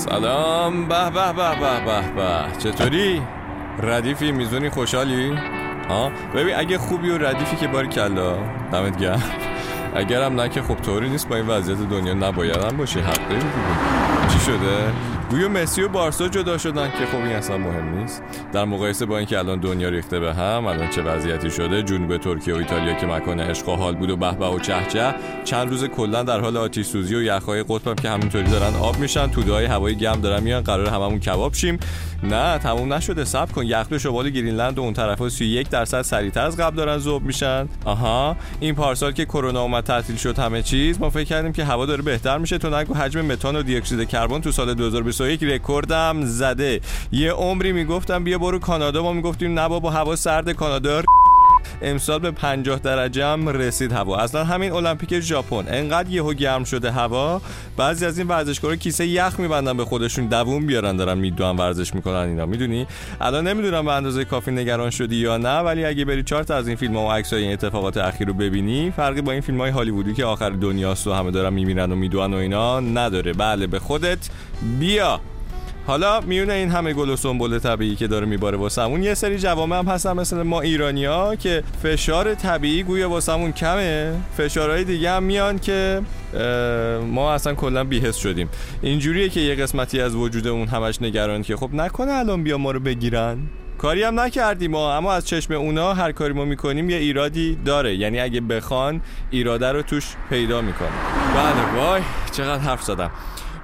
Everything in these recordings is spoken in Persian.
سلام. به به به به به به. چطوری؟ ردیفی میزونی خوشحالی؟ ها؟ ببین اگه خوبی و ردیفی که باری کلا دمت گرم. اگرم نه که خب طوری نیست با این وضعیت دنیا نبایدم باشه حق داری چی شده؟ گویا مسی و بارسا جدا شدن که خب این اصلا مهم نیست. در مقایسه با اینکه الان دنیا ریخته به هم الان چه وضعیتی شده؟ جنوب ترکیه و ایتالیا که مکان عشق و حال بود و به و چهچه. چند روز کلا در حال آتش سوزی و یخهای قطبم که همینطوری دارن آب میشن. توده های هوایی گرم دارن میان. قرار هممون کباب شیم. نه تموم نشده. صبر کن. یخ شمال گرینلند و اون طرفا 31 درصد سریعتر از قبل دارن ذوب میشن. آها. این پارسال که کرونا اومد تعطیل شد همه چیز. ما فکر کردیم که هوا داره بهتر میشه. تو نگو حجم متان و دی اکسید کربن تو سال 2021 رکوردم زده. یه عمری می‌گفتم بیا برو کانادا. ما می‌گفتیم نه بابا هوا سرد کانادا امسال به 50 درجه هم رسید هوا. اصلا همین المپیک ژاپن انقدر یهو گرم شده هوا. بعضی از این ورزشکارا کیسه یخ میبندن به خودشون دووم بیارن دارن میدوان ورزش می‌کنن اینا. می‌دونی؟ الان نمی‌دونم به اندازه کافی نگران شدی یا نه ولی اگه بری چهار تا از این فیلم ها و عکس این اتفاقات اخیر رو ببینی فرقی با این فیلم های هالیوودی که آخر دنیاست و همه دارن میمیرن و میدوان و اینا نداره. بله به خودت بیا. حالا میونه این همه گل و سنبل طبیعی که داره میباره واسمون. یه سری جوامع هم هستن مثل ما ایرانیا که فشار طبیعی گویا واسمون کمه. فشارهای دیگه هم میان که ما اصلا کلا بیهس شدیم. اینجوریه که یه قسمتی از وجود اون همش نگران که خب نکنه الان بیا ما رو بگیرن. کاری هم نکردیم ما اما از چشم اونا هر کاری ما می‌کنیم یه ایرادی داره. یعنی اگه بخوان ایراده رو توش پیدا می‌کنه بله وای چقدر حرف زدم.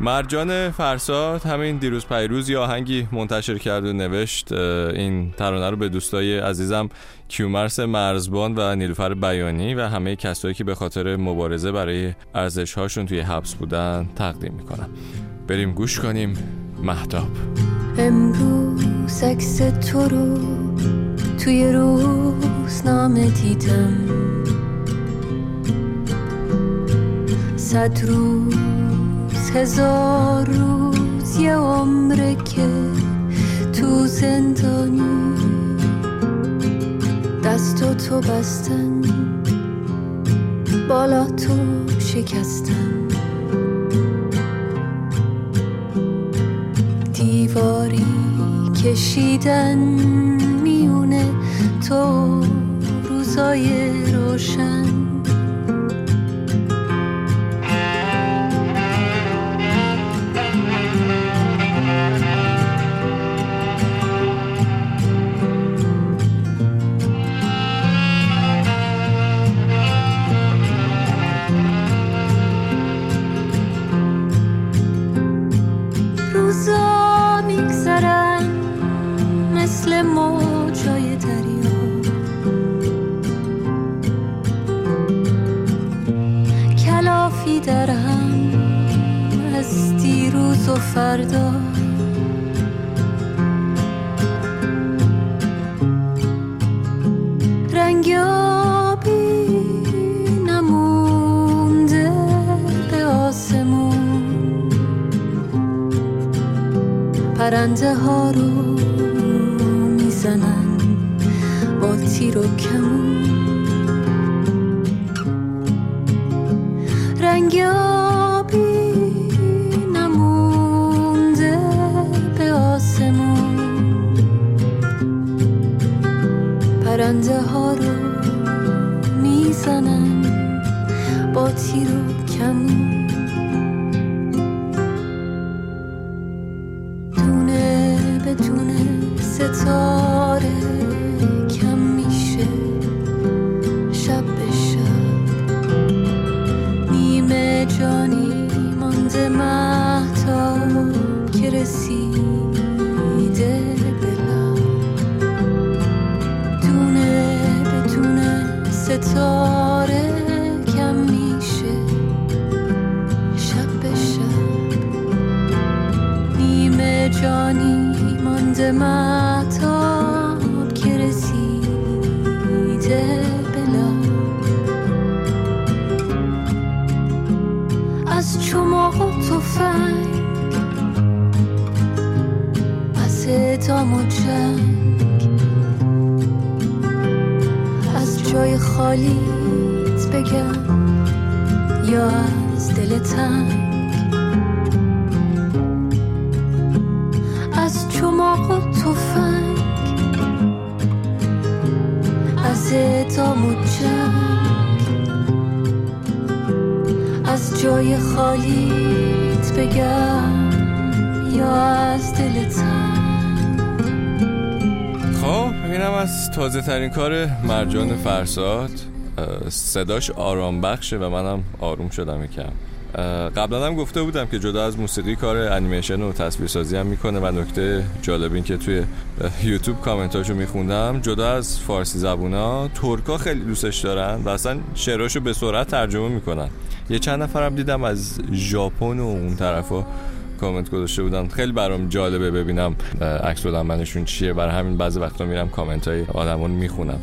مرجان فرساد همین دیروز پیروز یه آهنگی منتشر کرد و نوشت این ترانه رو به دوستای عزیزم کیومرس مرزبان و نیلوفر بیانی و همه کسایی که به خاطر مبارزه برای ارزش هاشون توی حبس بودن تقدیم می‌کنم بریم گوش کنیم محتاب امروز عکس تو رو توی روزنامه دیدم. صد روز هزار روز یه عمره که تو زندانی. دست تو بستن بالا تو شکستن. دیواری کشیدن میونه تو روزای روشن. و فردا. رنگ آبی نمونده به آسمون. پرنده ها رو می‌زنن با تیر و کمون. جانی مانده مهتا که رسیده ستاره کم میشه شب به شب. نیمه جانی مانده ماتاب از چماق و تفنگ. از اعدام و جنگ. از جای خالیت بگم یا از دل تنگ. از چماق و تفنگ. از اعدام و جنگ. جای خالیت بگم یا از دل خب اینم از تازه ترین کار مرجان فرساد. صداش آرام بخشه و منم آروم شدم یکم. قبلا هم گفته بودم که جدا از موسیقی کار انیمیشن و تصویرسازی هم می‌کنه و نکته جالب این که توی یوتیوب کامنتاشو میخوندم جدا از فارسی زبونا ترکا خیلی دوستش دارن و اصلا شعراشو به سرعت ترجمه می‌کنن. یه چند نفرم دیدم از ژاپن و اون طرفا کامنت گذاشته بودن. خیلی برام جالبه ببینم عکس منشون چیه. برای همین بعضی وقتا میرم کامنت های آدمون می‌خونم.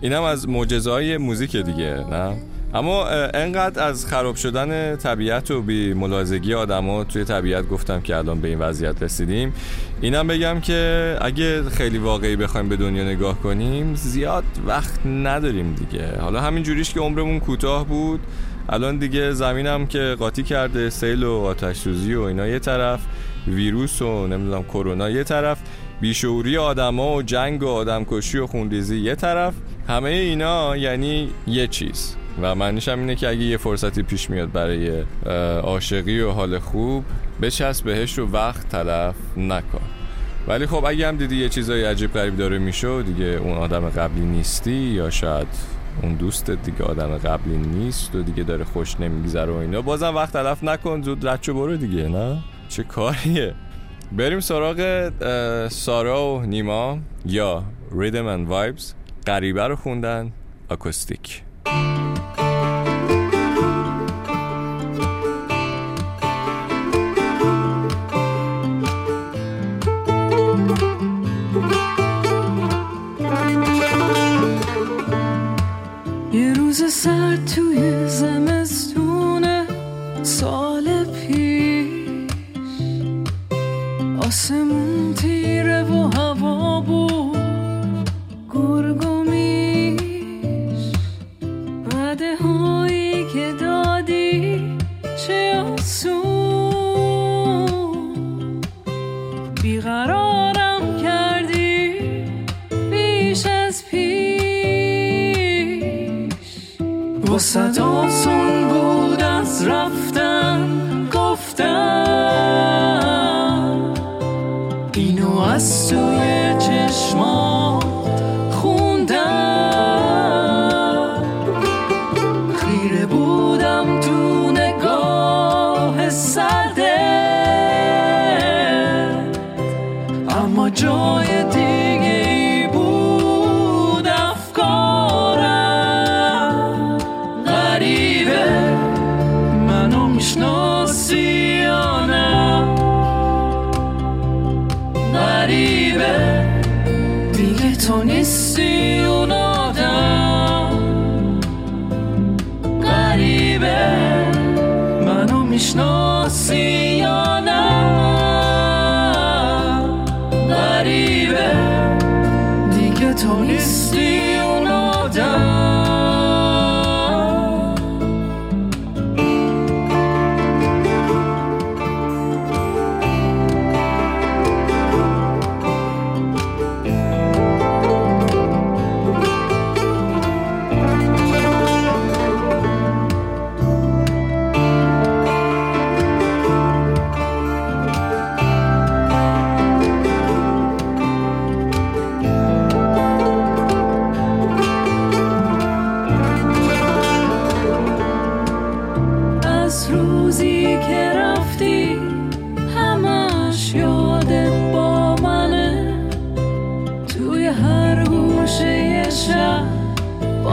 اینم از معجزه های موزیک دیگه نه؟ اما انقدر از خراب شدن طبیعت و بی ملاحظگی آدما توی طبیعت گفتم که الان به این وضعیت رسیدیم. اینم بگم که اگه خیلی واقعی بخوایم به دنیا نگاه کنیم زیاد وقت نداریم دیگه. حالا همین جوریش که عمرمون کوتاه بود. الان دیگه زمینم که قاطی کرده سیل و آتش و اینا یه طرف ویروس و نمی‌دونم کرونا یه طرف بیشعوری آدما و جنگ و آدمکشی و خونریزی یه طرف همه اینا یعنی یه چیز. و معنیش هم اینه که اگه یه فرصتی پیش میاد برای عاشقی و حال خوب بچسب بهش رو وقت تلف نکن. ولی خب اگه هم دیدی یه چیزای عجیب غریب داره میشه دیگه اون آدم قبلی نیستی یا شاید اون دوستت دیگه آدم قبلی نیست و دیگه داره خوش نمیگذره و اینا. بازم وقت تلف نکن زود رچو برو دیگه نه؟ چه کاریه؟ بریم سراغ سارا و نیما یا ریدم and وایبز غریبه رو خوندن اکوستیک Viņš no Sionā.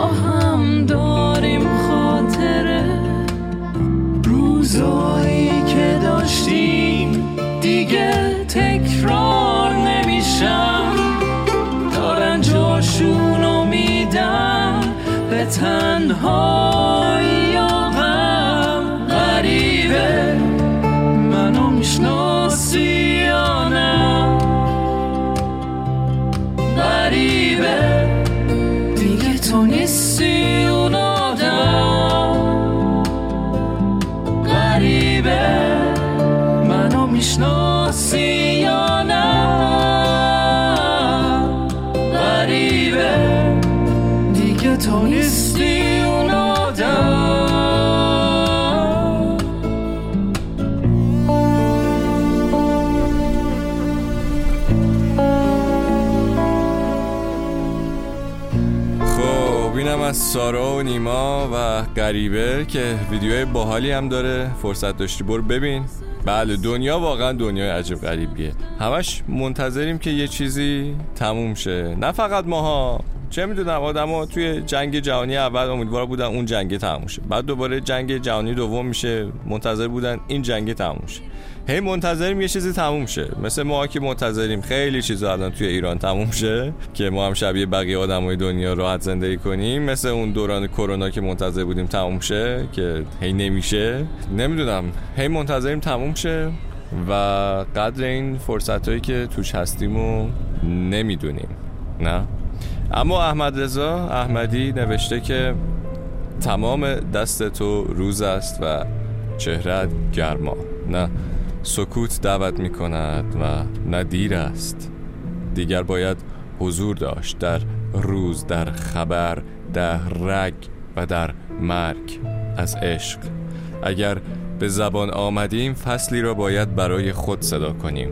Oh. دیگه از سارا و نیما و غریبه که ویدیوهای باحالی هم داره. فرصت داشتی برو ببین. بله دنیا واقعا دنیای عجب غریبیه. همش منتظریم که یه چیزی تموم شه. نه فقط ماها. چه می‌دونم آدما توی جنگ جهانی اول امیدوار بودن اون جنگ تموم شه. بعد دوباره جنگ جهانی دوم میشه. منتظر بودن این جنگ تموم شه. هی منتظریم یه چیزی تموم شه. مثل ما که منتظریم خیلی چیزا الان توی ایران تموم شه که ما هم شبیه بقیه آدمای دنیا راحت زندگی کنیم. مثل اون دوران کرونا که منتظر بودیم تموم شه که هی نمیشه. نمی‌دونم. هی منتظریم تموم شه و قدر این فرصت هایی که توش هستیم و نمی‌دونیم. نه؟ اما احمد رضا احمدی نوشته که تمام دست تو روز است و چهرت گرما. نه؟ سکوت دعوت می کند و نه دیر است. دیگر باید حضور داشت در روز در خبر در رگ و در مرگ از عشق. اگر به زبان آمدیم فصلی را باید برای خود صدا کنیم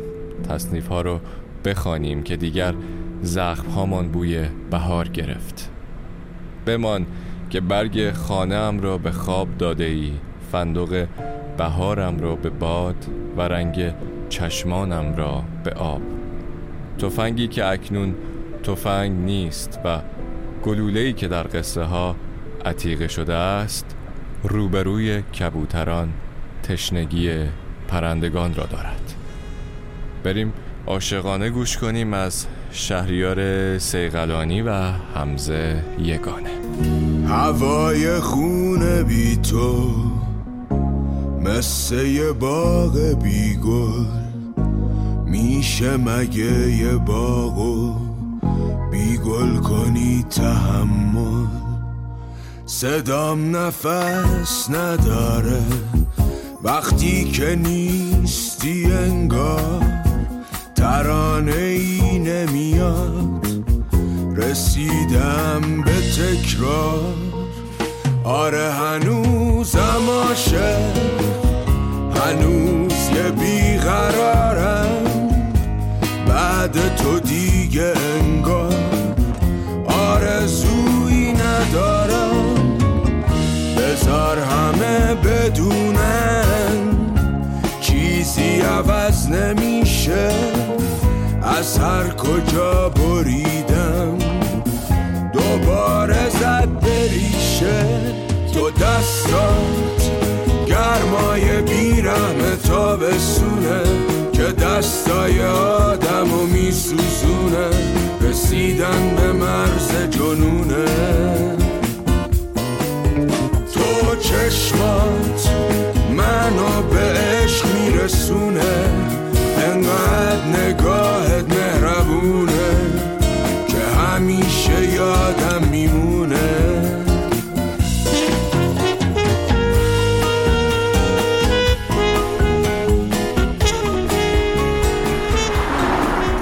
تصنیف ها رو بخوانیم که دیگر زخم هامان بوی بهار گرفت. بمان که برگ خانه را به خواب داده ای فندق بهارم را به باد و رنگ چشمانم را به آب. تفنگی که اکنون تفنگ نیست و گلوله‌ای که در قصه ها عتیقه شده است روبروی کبوتران تشنگی پرندگان را دارد. بریم عاشقانه گوش کنیم از شهریار سیغلانی و حمزه یگانه. هوای خونه بی تو یه باغ بی گل میشه مگه یه باغو بی گل کنی تحمل؟ صدام نفس نداره. وقتی که نیستی انگار ترانه ای نمیاد. رسیدم به تکرار. آره هنوزم نمیشه از هر کجا بریدم. دوباره زد بریشه تو دستات گرمای بیرم تابستونه که دستای آدم و میسوزونه رسیدن به مرز جنونه. تو چشمات منو به عشق میرسونه. نگاهت مهربونه که همیشه یادم میمونه.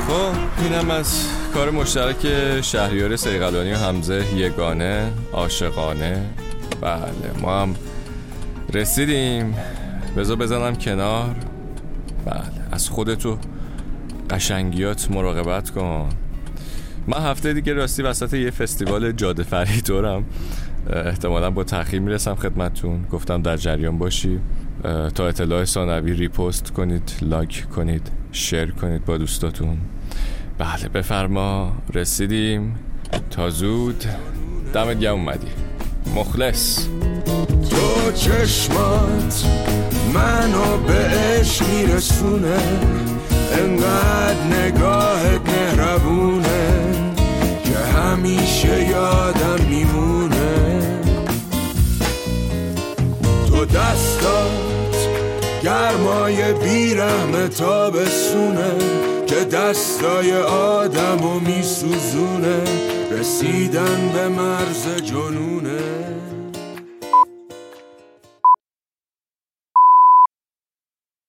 خب اینم از کار مشترک شهریار سیغلانی و حمزه یگانه عاشقانه. بله ما هم رسیدیم. بذار بزنم کنار. بله از خودتو قشنگیات مراقبت کن. من هفته دیگه راستی وسط یه فستیوال جاده فریدورم احتمالا با تاخیر می‌رسم خدمتتون. گفتم در جریان باشی. تا اطلاع ثانوی ریپوست کنید لایک کنید شیر کنید با دوستاتون. بله بفرما. رسیدیم. تا زود. دمت گرم اومدی. مخلص. تو چشمات منو به عشق میرسونه. تابستونه که دستای آدم و میسوزونه. رسیدن به مرز جنونه.